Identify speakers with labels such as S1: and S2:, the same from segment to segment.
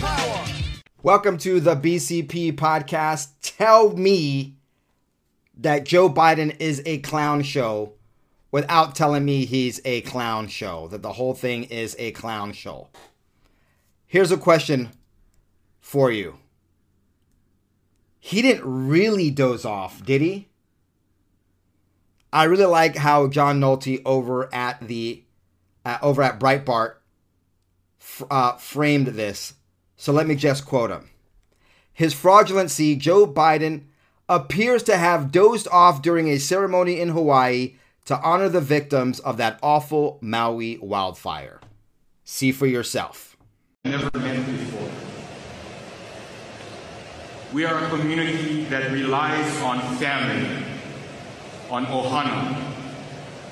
S1: Power.
S2: Welcome to the BCP podcast. Tell me that Joe Biden is a clown show without telling me he's a clown show, that the whole thing is a clown show. Here's a question for you. He didn't really doze off, did he? I really like how John Nolte over at the uh, over at Breitbart uh, framed this. So let me just quote him. His fraudulency, Joe Biden appears to have dozed off during a ceremony in Hawaii to honor the victims of that awful Maui wildfire. See for yourself.
S3: Never before. We are a community that relies on family, on ohana,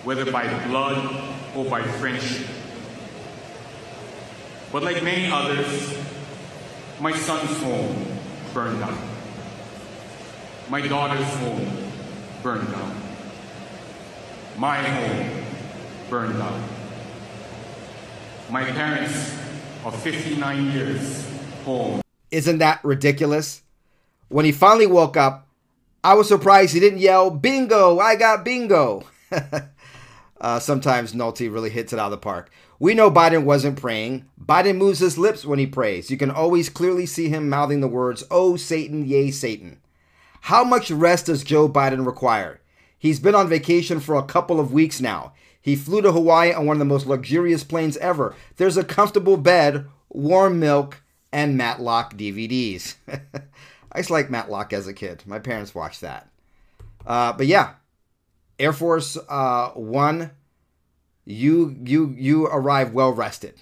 S3: whether by blood or by friendship. But like many others, my son's home burned down. My daughter's home burned down. My home burned down. My parents of 59 years home.
S2: Isn't that ridiculous? When he finally woke up, I was surprised he didn't yell, Bingo, I got bingo. uh, sometimes Nolte really hits it out of the park. We know Biden wasn't praying. Biden moves his lips when he prays. You can always clearly see him mouthing the words, Oh, Satan, yay, Satan. How much rest does Joe Biden require? He's been on vacation for a couple of weeks now. He flew to Hawaii on one of the most luxurious planes ever. There's a comfortable bed, warm milk, and Matlock DVDs. I to like Matlock as a kid. My parents watched that. Uh, but yeah, Air Force uh, One, you you you arrive well rested.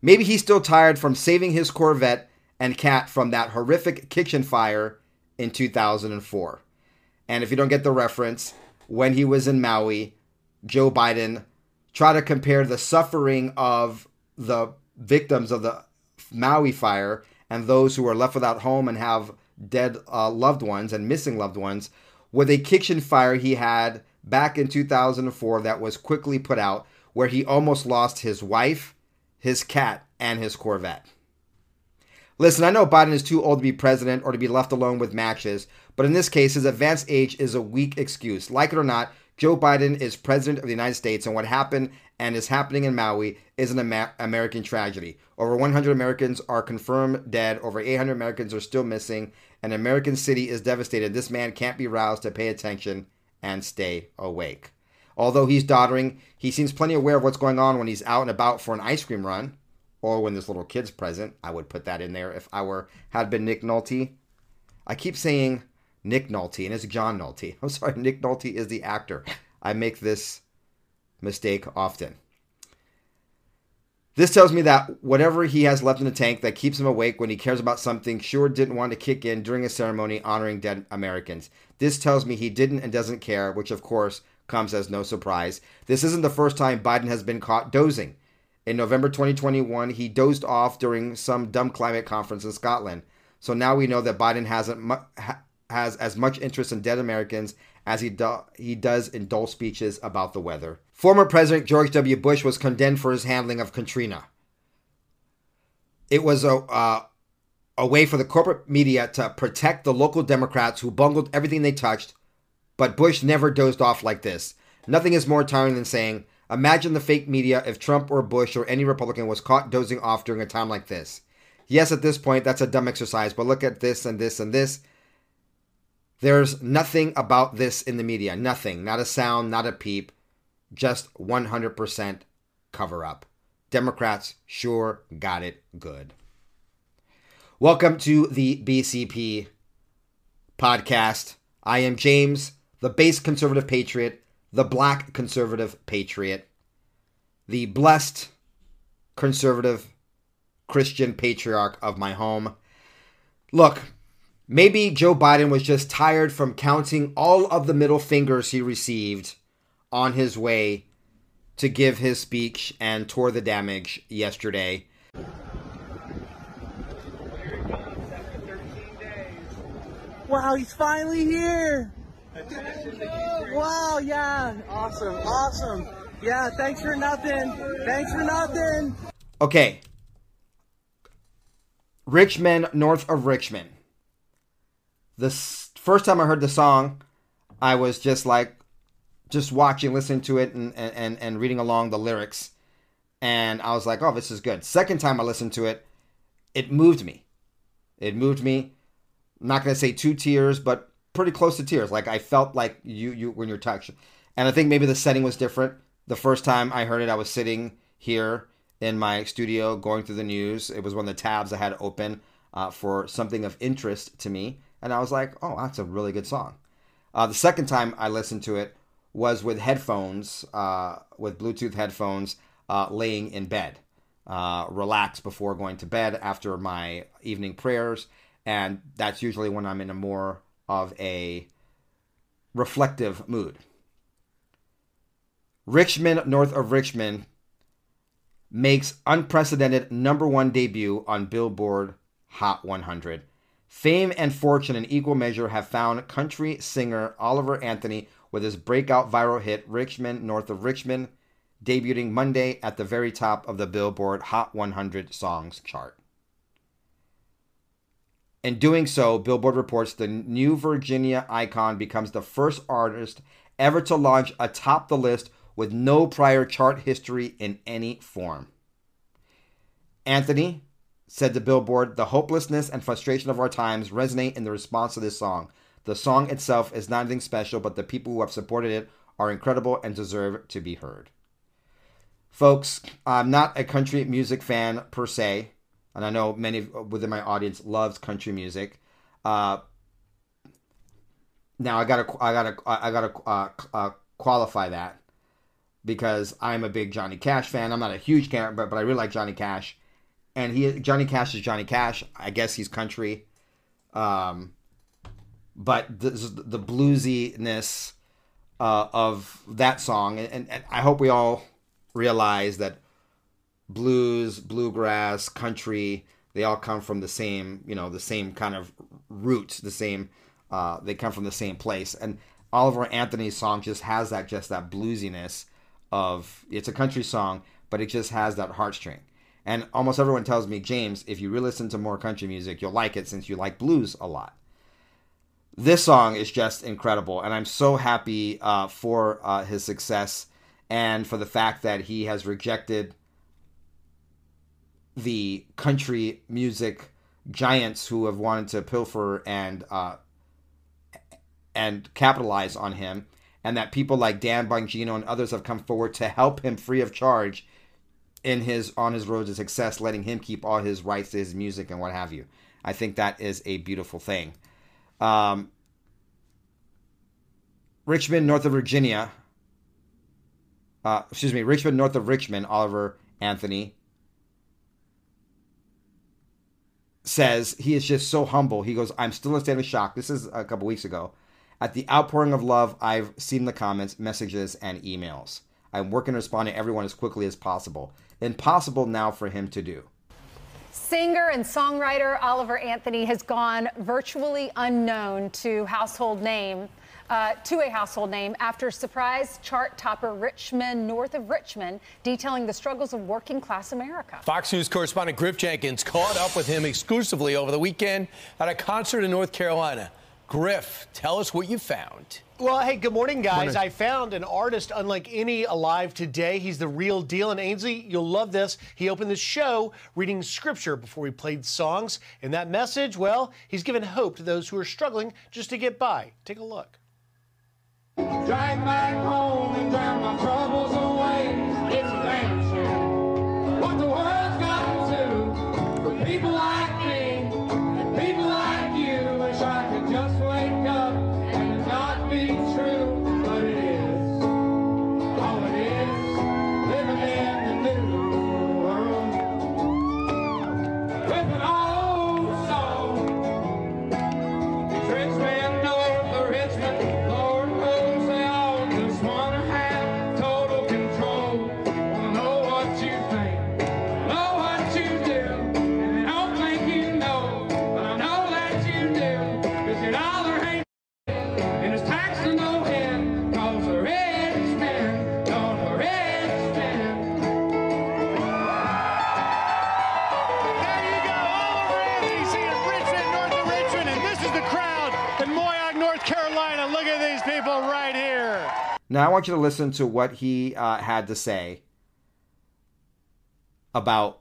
S2: Maybe he's still tired from saving his Corvette and cat from that horrific kitchen fire in 2004. And if you don't get the reference, when he was in Maui, Joe Biden tried to compare the suffering of the victims of the Maui fire and those who are left without home and have dead uh, loved ones and missing loved ones with a kitchen fire he had back in 2004 that was quickly put out, where he almost lost his wife, his cat, and his Corvette. Listen, I know Biden is too old to be president or to be left alone with matches, but in this case, his advanced age is a weak excuse. Like it or not, Joe Biden is president of the United States, and what happened and is happening in Maui is an Amer- American tragedy. Over 100 Americans are confirmed dead, over 800 Americans are still missing. An American city is devastated. This man can't be roused to pay attention and stay awake. Although he's doddering, he seems plenty aware of what's going on when he's out and about for an ice cream run, or when there's little kids present. I would put that in there if I were had been Nick Nolte. I keep saying Nick Nolte, and it's John Nolte. I'm sorry, Nick Nolte is the actor. I make this mistake often. This tells me that whatever he has left in the tank that keeps him awake when he cares about something sure didn't want to kick in during a ceremony honoring dead Americans. This tells me he didn't and doesn't care, which of course comes as no surprise. This isn't the first time Biden has been caught dozing. In November 2021, he dozed off during some dumb climate conference in Scotland. So now we know that Biden hasn't mu- ha- has as much interest in dead Americans as he, do- he does in dull speeches about the weather. Former President George W. Bush was condemned for his handling of Katrina. It was a, uh, a way for the corporate media to protect the local Democrats who bungled everything they touched, but Bush never dozed off like this. Nothing is more tiring than saying, Imagine the fake media if Trump or Bush or any Republican was caught dozing off during a time like this. Yes, at this point, that's a dumb exercise, but look at this and this and this. There's nothing about this in the media. Nothing. Not a sound, not a peep. Just 100% cover up. Democrats sure got it good. Welcome to the BCP podcast. I am James, the base conservative patriot, the black conservative patriot. the blessed conservative Christian patriarch of my home. Look, maybe Joe Biden was just tired from counting all of the middle fingers he received on his way to give his speech and tour the damage yesterday.
S4: Wow, he's finally here. Wow, yeah. Awesome, awesome. Yeah, thanks for nothing. Thanks for nothing.
S2: Okay. Rich Men, north of Richmond. The first time I heard the song, I was just like, just watching, listening to it, and, and, and reading along the lyrics. And I was like, oh, this is good. Second time I listened to it, it moved me. It moved me. I'm not going to say two tears, but pretty close to tears. Like I felt like you, you when you're touched. And I think maybe the setting was different. The first time I heard it, I was sitting here in my studio going through the news. It was one of the tabs I had open uh, for something of interest to me. And I was like, oh, that's a really good song. Uh, the second time I listened to it was with headphones, uh, with Bluetooth headphones, uh, laying in bed, uh, relaxed before going to bed after my evening prayers. And that's usually when I'm in a more of a reflective mood. Rich Men, north of Richmond, makes unprecedented number one debut on Billboard Hot 100. Fame and fortune in equal measure have found country singer Oliver Anthony with his breakout viral hit Rich Men, north of Richmond, debuting Monday at the very top of the Billboard Hot 100 Songs chart. In doing so, Billboard reports the new Virginia icon becomes the first artist ever to launch atop the list with no prior chart history in any form. Anthony said to Billboard, The hopelessness and frustration of our times resonate in the response to this song. The song itself is not anything special, but the people who have supported it are incredible and deserve to be heard. Folks, I'm not a country music fan per se, and I know many within my audience loves country music. Uh, now I gotta, I gotta, I gotta uh, uh, qualify that because I'm a big Johnny Cash fan. I'm not a huge fan, but but I really like Johnny Cash, and he Johnny Cash is Johnny Cash. I guess he's country, um, but the, the bluesiness uh, of that song, and, and I hope we all realize that blues, bluegrass, country, they all come from the same, you know, the same kind of roots, the same, uh, they come from the same place. And Oliver Anthony's song just has that, just that bluesiness of, it's a country song, but it just has that heartstring. And almost everyone tells me, James, if you really listen to more country music, you'll like it since you like blues a lot. This song is just incredible, and I'm so happy uh, for uh, his success and for the fact that he has rejected the country music giants who have wanted to pilfer and uh, and capitalize on him, and that people like Dan Bongino and others have come forward to help him free of charge in his on his road to success, letting him keep all his rights to his music and what have you. I think that is a beautiful thing. Um, Richmond, north of Virginia. Uh, excuse me, Rich Men, north of Richmond. Oliver Anthony says he is just so humble. He goes, "I'm still in a state of shock." This is a couple weeks ago. At the outpouring of love, I've seen the comments, messages, and emails. I'm working to respond to everyone as quickly as possible. Impossible now for him to do.
S5: Singer and songwriter Oliver Anthony has gone virtually unknown to household name. Uh, to a household name after surprise chart topper Rich Men, north of Richmond, detailing the struggles of working class America.
S6: Fox News correspondent Griff Jenkins caught up with him exclusively over the weekend at a concert in North Carolina. Griff, tell us what you found.
S7: Well, hey, good morning, guys.
S6: Morning.
S7: I found an artist unlike any alive today. He's the real deal. And Ainsley, you'll love this. He opened the show reading scripture before he played songs. And that message, well, he's given hope to those who are struggling just to get by. Take a look.
S8: Drive back home and drown my troubles away. I
S2: want you to listen to what he uh, had to say about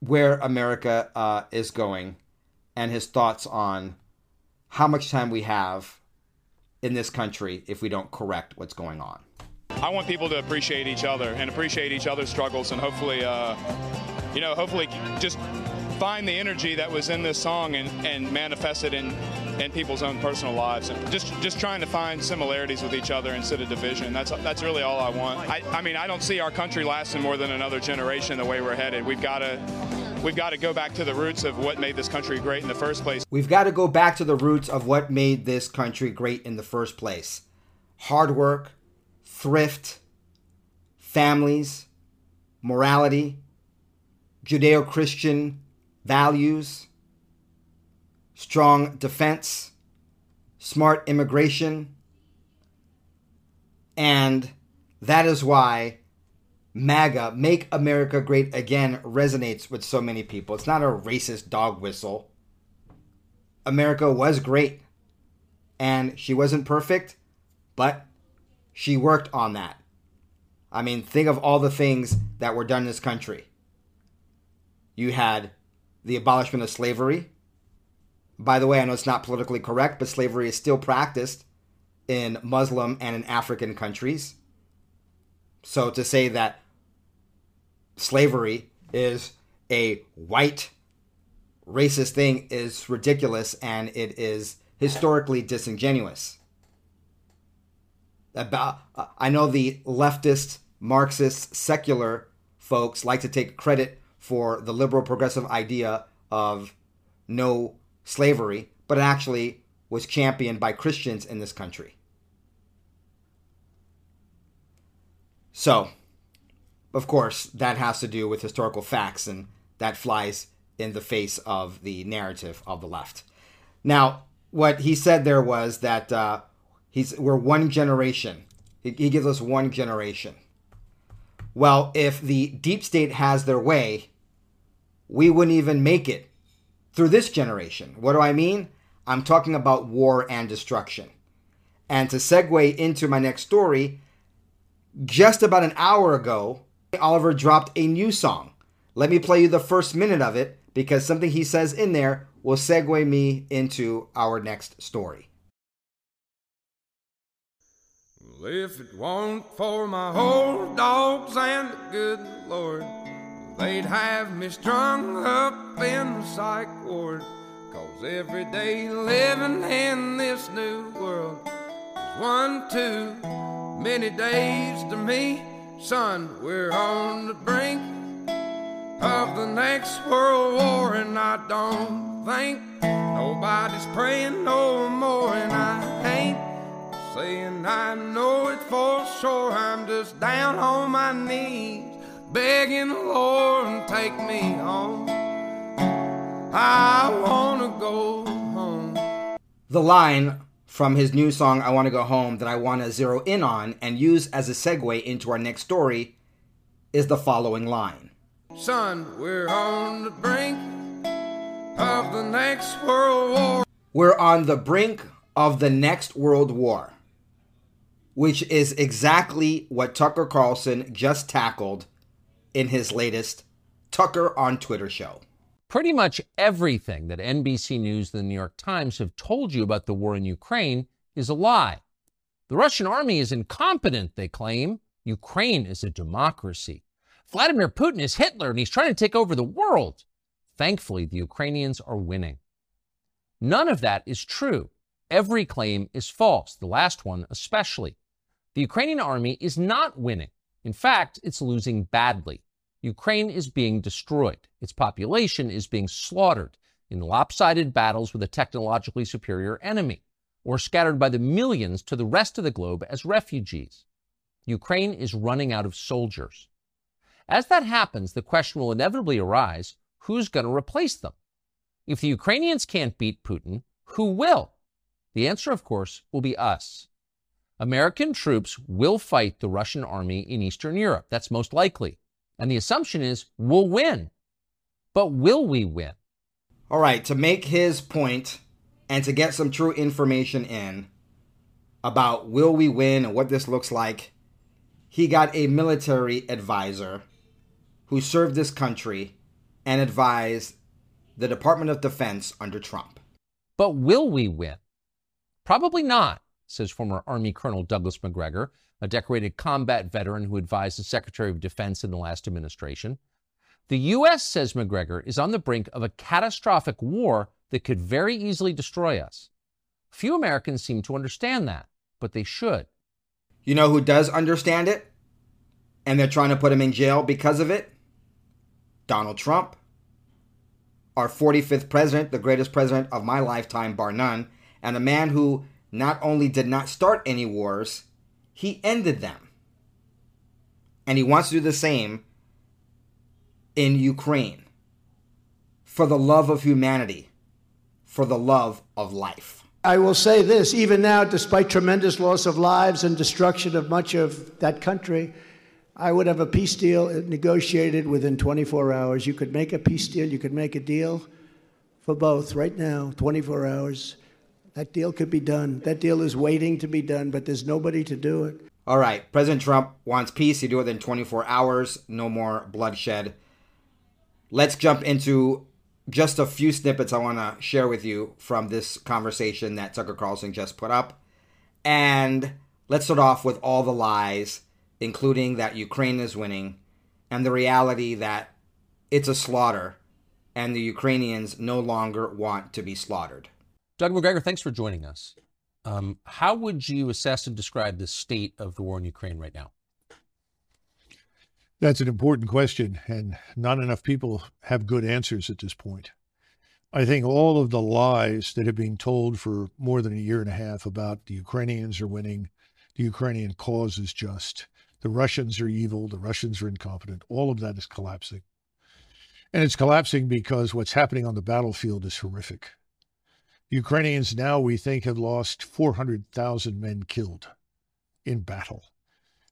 S2: where America uh, is going and his thoughts on how much time we have in this country if we don't correct what's going on.
S9: I want people to appreciate each other and appreciate each other's struggles and hopefully, uh, you know, hopefully just find the energy that was in this song and, and manifest it in, in people's own personal lives. And just just trying to find similarities with each other instead of division. That's that's really all I want. I, I mean, I don't see our country lasting more than another generation the way we're headed. We've got to we've got to go back to the roots of what made this country great in the first place.
S2: We've got to go back to the roots of what made this country great in the first place. Hard work, thrift, families, morality, Judeo Christian values, strong defense, smart immigration. And that is why MAGA, Make America Great Again, resonates with so many people. It's not a racist dog whistle. America was great. And she wasn't perfect, but she worked on that. I mean, think of all the things that were done in this country. You had the abolishment of slavery. By the way, I know it's not politically correct, but slavery is still practiced in Muslim and in African countries. So to say that slavery is a white racist thing is ridiculous and it is historically disingenuous. About I know the leftist, Marxist, secular folks like to take credit for the liberal progressive idea of no slavery, but actually was championed by Christians in this country. So, of course, that has to do with historical facts, and that flies in the face of the narrative of the left. Now, what he said there was that uh, he's we're one generation. He, he gives us one generation. Well, if the deep state has their way, we wouldn't even make it through this generation. What do I mean? I'm talking about war and destruction. And to segue into my next story, just about an hour ago, Oliver dropped a new song. Let me play you the first minute of it because something he says in there will segue me into our next story.
S8: Well, if it weren't for my old dogs and the good Lord, they'd have me strung up in the psych ward. Cause every day living in this new world is one too many days to me. Son, we're on the brink of the next world war, and I don't think nobody's praying no more, and I ain't saying I know it for sure. I'm just down on my knees, begging the Lord take me home. I wanna go home.
S2: The line from his new song, I Want to Go Home, that I want to zero in on and use as a segue into our next story is the following line
S8: Son, we're on the brink of the next world war.
S2: We're on the brink of the next world war, which is exactly what Tucker Carlson just tackled in his latest Tucker on Twitter show.
S10: Pretty much everything that NBC News and the New York Times have told you about the war in Ukraine is a lie. The Russian army is incompetent, they claim. Ukraine is a democracy. Vladimir Putin is Hitler and he's trying to take over the world. Thankfully, the Ukrainians are winning. None of that is true. Every claim is false, the last one especially. The Ukrainian army is not winning. In fact, it's losing badly. Ukraine is being destroyed. Its population is being slaughtered in lopsided battles with a technologically superior enemy, or scattered by the millions to the rest of the globe as refugees. Ukraine is running out of soldiers. As that happens, the question will inevitably arise who's going to replace them? If the Ukrainians can't beat Putin, who will? The answer, of course, will be us. American troops will fight the Russian army in Eastern Europe. That's most likely. And the assumption is we'll win. But will we win?
S2: All right, to make his point and to get some true information in, about will we win and what this looks like, he got a military advisor who served this country and advised the Department of Defense under Trump.
S10: But will we win? Probably not, says former Army Colonel Douglas Macgregor, a decorated combat veteran who advised the Secretary of Defense in the last administration. The U.S., says Macgregor, is on the brink of a catastrophic war that could very easily destroy us. Few Americans seem to understand that, but they should.
S2: You know who does understand it? And they're trying to put him in jail because of it? Donald Trump. Our 45th president, the greatest president of my lifetime, bar none, and a man who not only did not start any wars, he ended them. And he wants to do the same in Ukraine for the love of humanity, for the love of life.
S11: I will say this even now, despite tremendous loss of lives and destruction of much of that country, I would have a peace deal negotiated within 24 hours. You could make a peace deal, you could make a deal for both right now, 24 hours. That deal could be done. That deal is waiting to be done, but there's nobody to do it.
S2: All right, President Trump wants peace. He do it within 24 hours. No more bloodshed. Let's jump into just a few snippets I want to share with you from this conversation that Tucker Carlson just put up. And let's start off with all the lies, including that Ukraine is winning and the reality that it's a slaughter and the Ukrainians no longer want to be slaughtered.
S10: Doug Macgregor, thanks for joining us. Um, how would you assess and describe the state of the war in Ukraine right now?
S12: That's an important question, and not enough people have good answers at this point. I think all of the lies that have been told for more than a year and a half about the Ukrainians are winning, the Ukrainian cause is just, the Russians are evil, the Russians are incompetent, all of that is collapsing. And it's collapsing because what's happening on the battlefield is horrific. Ukrainians now, we think, have lost 400,000 men killed in battle.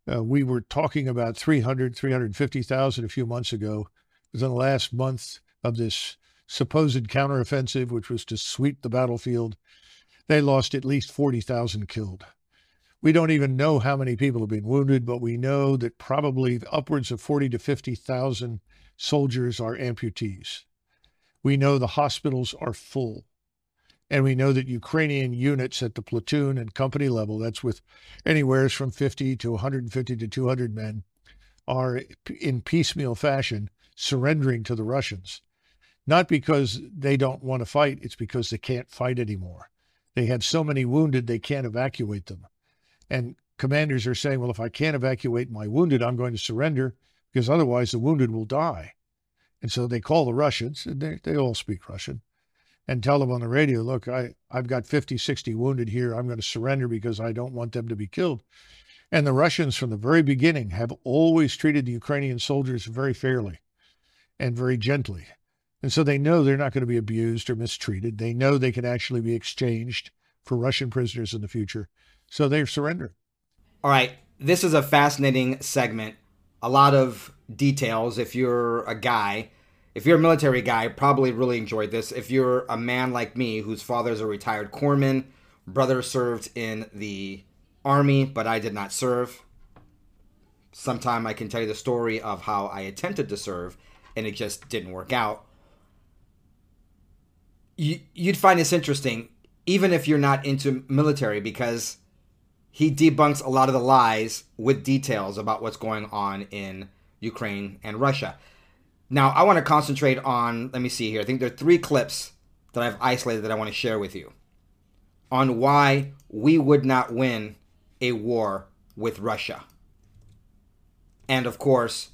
S12: Uh, we were talking about 300, 350,000 a few months ago. Within the last month of this supposed counteroffensive, which was to sweep the battlefield, they lost at least 40,000 killed. We don't even know how many people have been wounded, but we know that probably upwards of 40 to 50,000 soldiers are amputees. We know the hospitals are full. And we know that Ukrainian units at the platoon and company level, that's with anywhere from 50 to 150 to 200 men, are in piecemeal fashion surrendering to the Russians. Not because they don't want to fight, it's because they can't fight anymore. They have so many wounded, they can't evacuate them. And commanders are saying, well, if I can't evacuate my wounded, I'm going to surrender because otherwise the wounded will die. And so they call the Russians, and they, they all speak Russian and tell them on the radio, look, I, I've got 50, 60 wounded here. I'm going to surrender because I don't want them to be killed. And the Russians, from the very beginning, have always treated the Ukrainian soldiers very fairly and very gently. And so they know they're not going to be abused or mistreated. They know they can actually be exchanged for Russian prisoners in the future. So they're surrendering.
S2: All right. This is a fascinating segment. A lot of details if you're a guy if you're a military guy, probably really enjoyed this. If you're a man like me, whose father's a retired corpsman, brother served in the army, but I did not serve. Sometime I can tell you the story of how I attempted to serve and it just didn't work out. You, you'd find this interesting, even if you're not into military, because he debunks a lot of the lies with details about what's going on in Ukraine and Russia. Now, I want to concentrate on, let me see here. I think there are three clips that I've isolated that I want to share with you on why we would not win a war with Russia. And of course,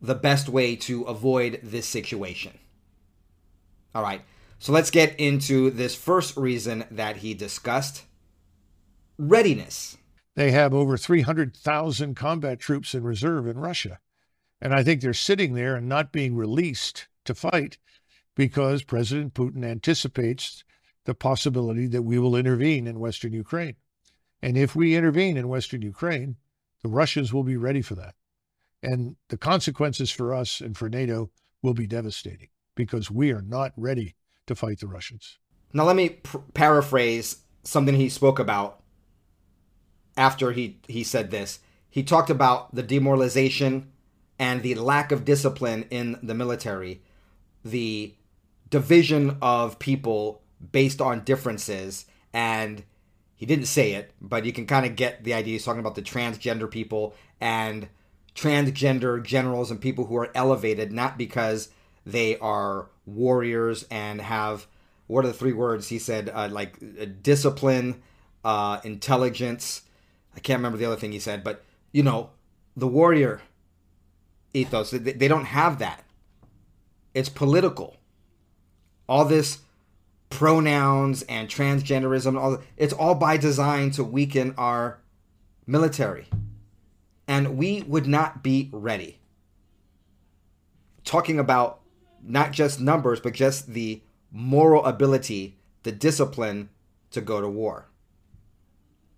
S2: the best way to avoid this situation. All right, so let's get into this first reason that he discussed readiness.
S12: They have over 300,000 combat troops in reserve in Russia. And I think they're sitting there and not being released to fight because President Putin anticipates the possibility that we will intervene in Western Ukraine. And if we intervene in Western Ukraine, the Russians will be ready for that. And the consequences for us and for NATO will be devastating because we are not ready to fight the Russians.
S2: Now, let me pr- paraphrase something he spoke about after he, he said this, he talked about the demoralization and the lack of discipline in the military, the division of people based on differences. And he didn't say it, but you can kind of get the idea. He's talking about the transgender people and transgender generals and people who are elevated, not because they are warriors and have what are the three words he said uh, like uh, discipline uh, intelligence i can't remember the other thing he said but you know the warrior ethos they, don't have that. It's political. All this pronouns and transgenderism all it's all by design to weaken our military. And we would not be ready. Talking about not just numbers but just the moral ability the discipline to go to war.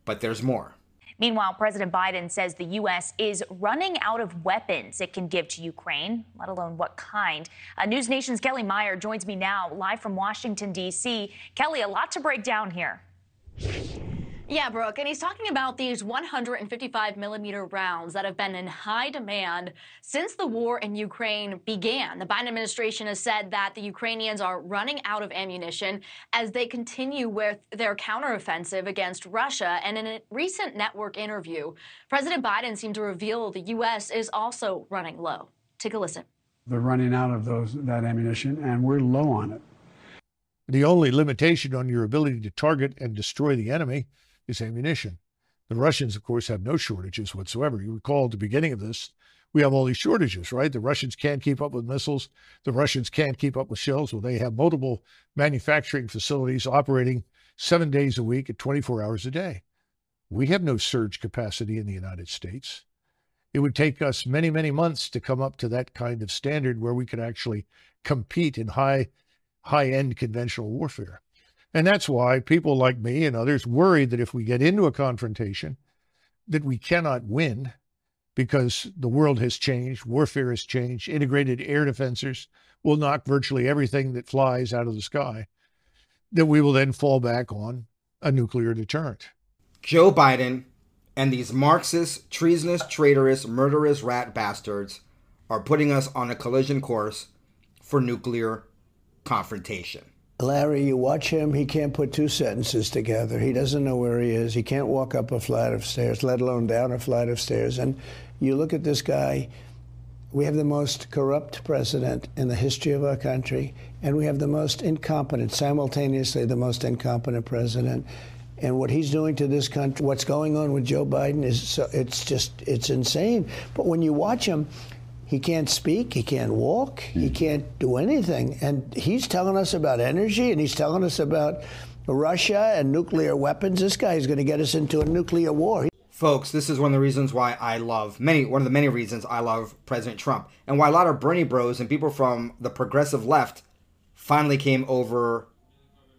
S2: But there's more
S13: Meanwhile, President Biden says the U.S. is running out of weapons it can give to Ukraine, let alone what kind. Uh, News Nation's Kelly Meyer joins me now live from Washington, D.C. Kelly, a lot to break down here.
S14: Yeah, Brooke, and he's talking about these 155 millimeter rounds that have been in high demand since the war in Ukraine began. The Biden administration has said that the Ukrainians are running out of ammunition as they continue with their counteroffensive against Russia. And in a recent network interview, President Biden seemed to reveal the U.S. is also running low. Take a listen.
S1: They're running out of those that ammunition, and we're low on it.
S12: The only limitation on your ability to target and destroy the enemy is ammunition. The Russians, of course, have no shortages whatsoever. You recall at the beginning of this, we have all these shortages, right? The Russians can't keep up with missiles. The Russians can't keep up with shells. Well, they have multiple manufacturing facilities operating seven days a week at 24 hours a day. We have no surge capacity in the United States. It would take us many, many months to come up to that kind of standard where we could actually compete in high, high end conventional warfare. And that's why people like me and others worry that if we get into a confrontation, that we cannot win because the world has changed, warfare has changed, integrated air defenses will knock virtually everything that flies out of the sky, that we will then fall back on a nuclear deterrent.
S2: Joe Biden and these Marxist, treasonous, traitorous, murderous rat bastards are putting us on a collision course for nuclear confrontation.
S11: Larry, you watch him, he can't put two sentences together. He doesn't know where he is. He can't walk up a flight of stairs, let alone down a flight of stairs. And you look at this guy, we have the most corrupt president in the history of our country, and we have the most incompetent, simultaneously, the most incompetent president. And what he's doing to this country, what's going on with Joe Biden is so, it's just, it's insane. But when you watch him, he can't speak, he can't walk, he hmm. can't do anything. And he's telling us about energy and he's telling us about Russia and nuclear weapons. This guy is going to get us into a nuclear war.
S2: Folks, this is one of the reasons why I love many one of the many reasons I love President Trump and why a lot of Bernie bros and people from the progressive left finally came over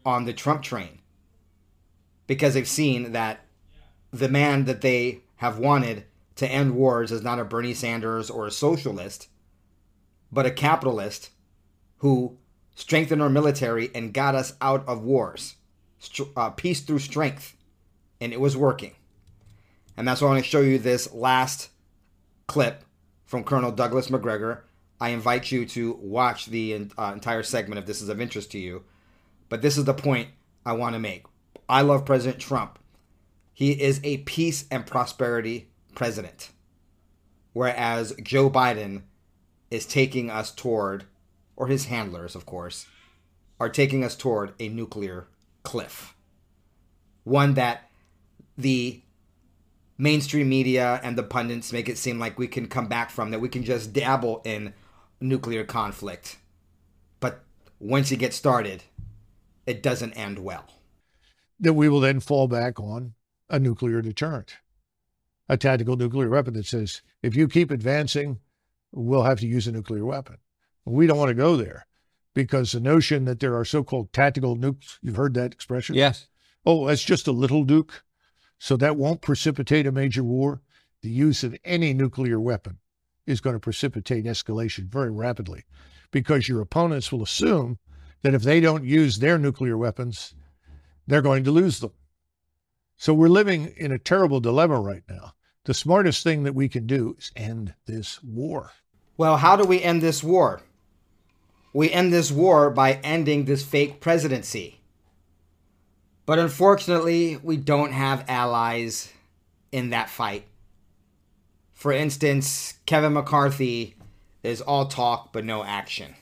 S2: on the Trump train. Because they've seen that the man that they have wanted to end wars is not a Bernie Sanders or a socialist, but a capitalist who strengthened our military and got us out of wars. Uh, peace through strength. And it was working. And that's why I want to show you this last clip from Colonel Douglas Macgregor. I invite you to watch the uh, entire segment if this is of interest to you. But this is the point I want to make. I love President Trump. He is a peace and prosperity president. Whereas Joe Biden is taking us toward, or his handlers, of course, are taking us toward a nuclear cliff. One that the mainstream media and the pundits make it seem like we can come back from, that we can just dabble in nuclear conflict. But once you get started, it doesn't end well.
S12: That we will then fall back on a nuclear deterrent a tactical nuclear weapon that says, if you keep advancing, we'll have to use a nuclear weapon. We don't want to go there because the notion that there are so called tactical nukes, you've heard that expression?
S10: Yes.
S12: Oh, that's just a little nuke. So that won't precipitate a major war. The use of any nuclear weapon is going to precipitate escalation very rapidly because your opponents will assume that if they don't use their nuclear weapons, they're going to lose them. So we're living in a terrible dilemma right now. The smartest thing that we can do is end this war.
S2: Well, how do we end this war? We end this war by ending this fake presidency. But unfortunately, we don't have allies in that fight. For instance, Kevin McCarthy is all talk but no action.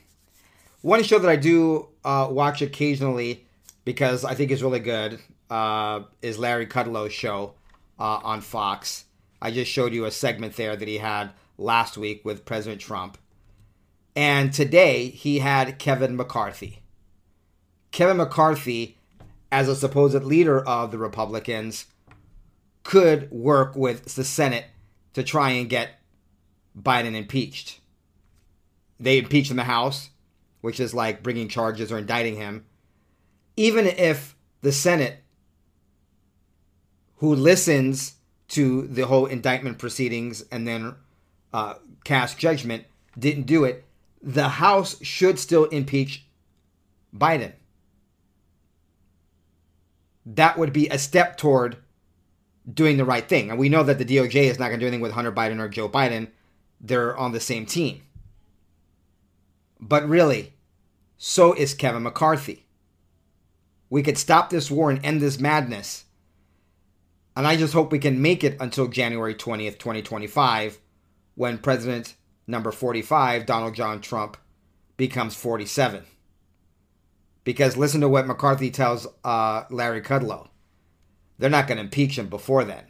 S2: One show that I do uh, watch occasionally because I think is really good uh, is Larry Kudlow's show uh, on Fox. I just showed you a segment there that he had last week with President Trump. And today he had Kevin McCarthy. Kevin McCarthy, as a supposed leader of the Republicans, could work with the Senate to try and get Biden impeached. They impeached in the House, which is like bringing charges or indicting him. Even if the Senate, who listens to the whole indictment proceedings and then uh, cast judgment, didn't do it, the House should still impeach Biden. That would be a step toward doing the right thing. And we know that the DOJ is not going to do anything with Hunter Biden or Joe Biden. They're on the same team. But really, so is Kevin McCarthy. We could stop this war and end this madness. And I just hope we can make it until January 20th, 2025, when President number 45, Donald John Trump, becomes 47. Because listen to what McCarthy tells uh, Larry Kudlow. They're not going to impeach him before then.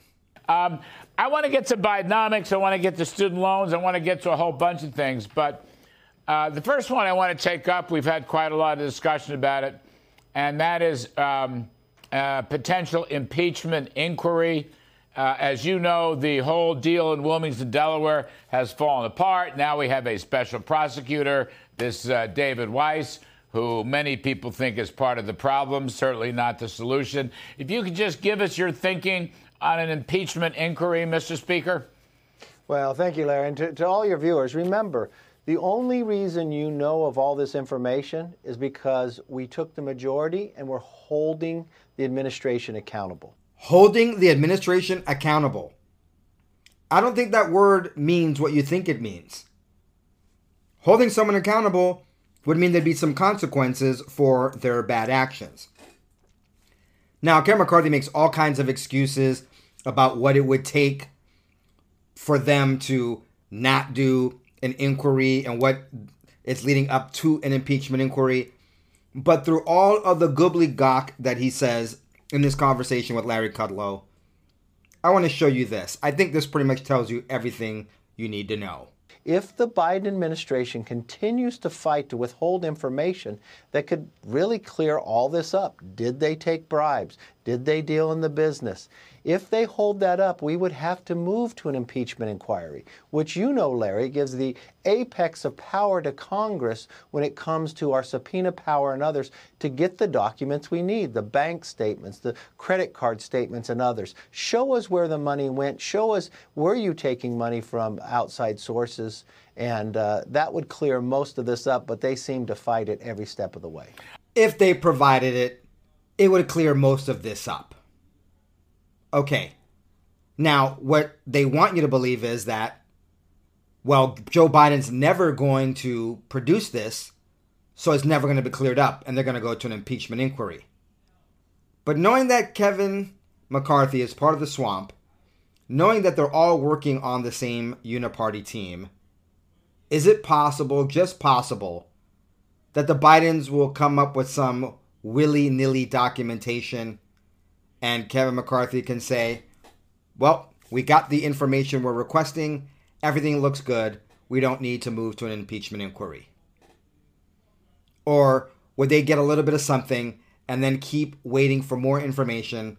S15: Um, I want to get to Bidenomics. I want to get to student loans. I want to get to a whole bunch of things. But uh, the first one I want to take up, we've had quite a lot of discussion about it, and that is um, uh, potential impeachment inquiry. Uh, as you know, the whole deal in Wilmington, Delaware has fallen apart. Now we have a special prosecutor, this uh, David Weiss, who many people think is part of the problem, certainly not the solution. If you could just give us your thinking on an impeachment inquiry, Mr. Speaker.
S16: Well, thank you, Larry. And to, to all your viewers, remember, the only reason you know of all this information is because we took the majority and we're holding the administration accountable.
S2: Holding the administration accountable. I don't think that word means what you think it means. Holding someone accountable would mean there'd be some consequences for their bad actions. Now, Kevin McCarthy makes all kinds of excuses about what it would take for them to not do an inquiry and what is leading up to an impeachment inquiry. But through all of the gobbledygook that he says in this conversation with Larry Kudlow, I want to show you this. I think this pretty much tells you everything you need to know.
S16: If the Biden administration continues to fight to withhold information that could really clear all this up, did they take bribes? Did they deal in the business? If they hold that up, we would have to move to an impeachment inquiry, which you know, Larry, gives the apex of power to Congress when it comes to our subpoena power and others to get the documents we need the bank statements, the credit card statements, and others. Show us where the money went. Show us where you taking money from outside sources. And uh, that would clear most of this up, but they seem to fight it every step of the way.
S2: If they provided it, it would clear most of this up. Okay. Now, what they want you to believe is that, well, Joe Biden's never going to produce this, so it's never going to be cleared up, and they're going to go to an impeachment inquiry. But knowing that Kevin McCarthy is part of the swamp, knowing that they're all working on the same uniparty team, is it possible, just possible, that the Bidens will come up with some willy nilly documentation and Kevin McCarthy can say, well, we got the information we're requesting. Everything looks good. We don't need to move to an impeachment inquiry. Or would they get a little bit of something and then keep waiting for more information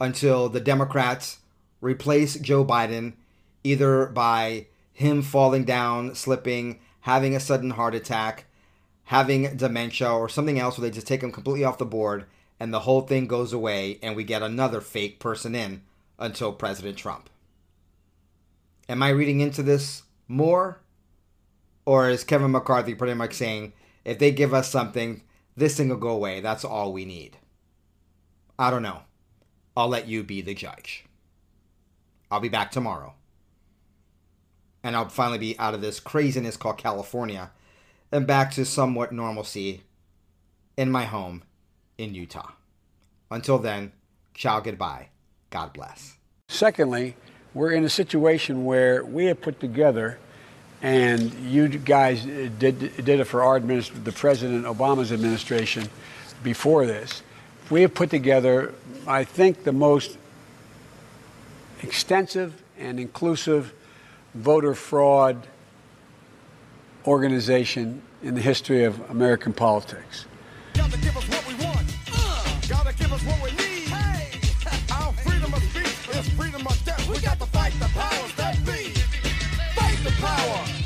S2: until the Democrats replace Joe Biden either by him falling down, slipping, having a sudden heart attack, having dementia, or something else where they just take him completely off the board and the whole thing goes away and we get another fake person in until President Trump. Am I reading into this more? Or is Kevin McCarthy pretty much saying, if they give us something, this thing will go away. That's all we need. I don't know. I'll let you be the judge. I'll be back tomorrow. And I'll finally be out of this craziness called California and back to somewhat normalcy in my home in Utah. Until then, ciao, goodbye. God bless.
S1: Secondly, we're in a situation where we have put together, and you guys did, did it for our administration, the President Obama's administration before this. We have put together, I think, the most extensive and inclusive voter fraud organization in the history of American politics.
S8: freedom or death. We got to fight the powers that be. Fight the power.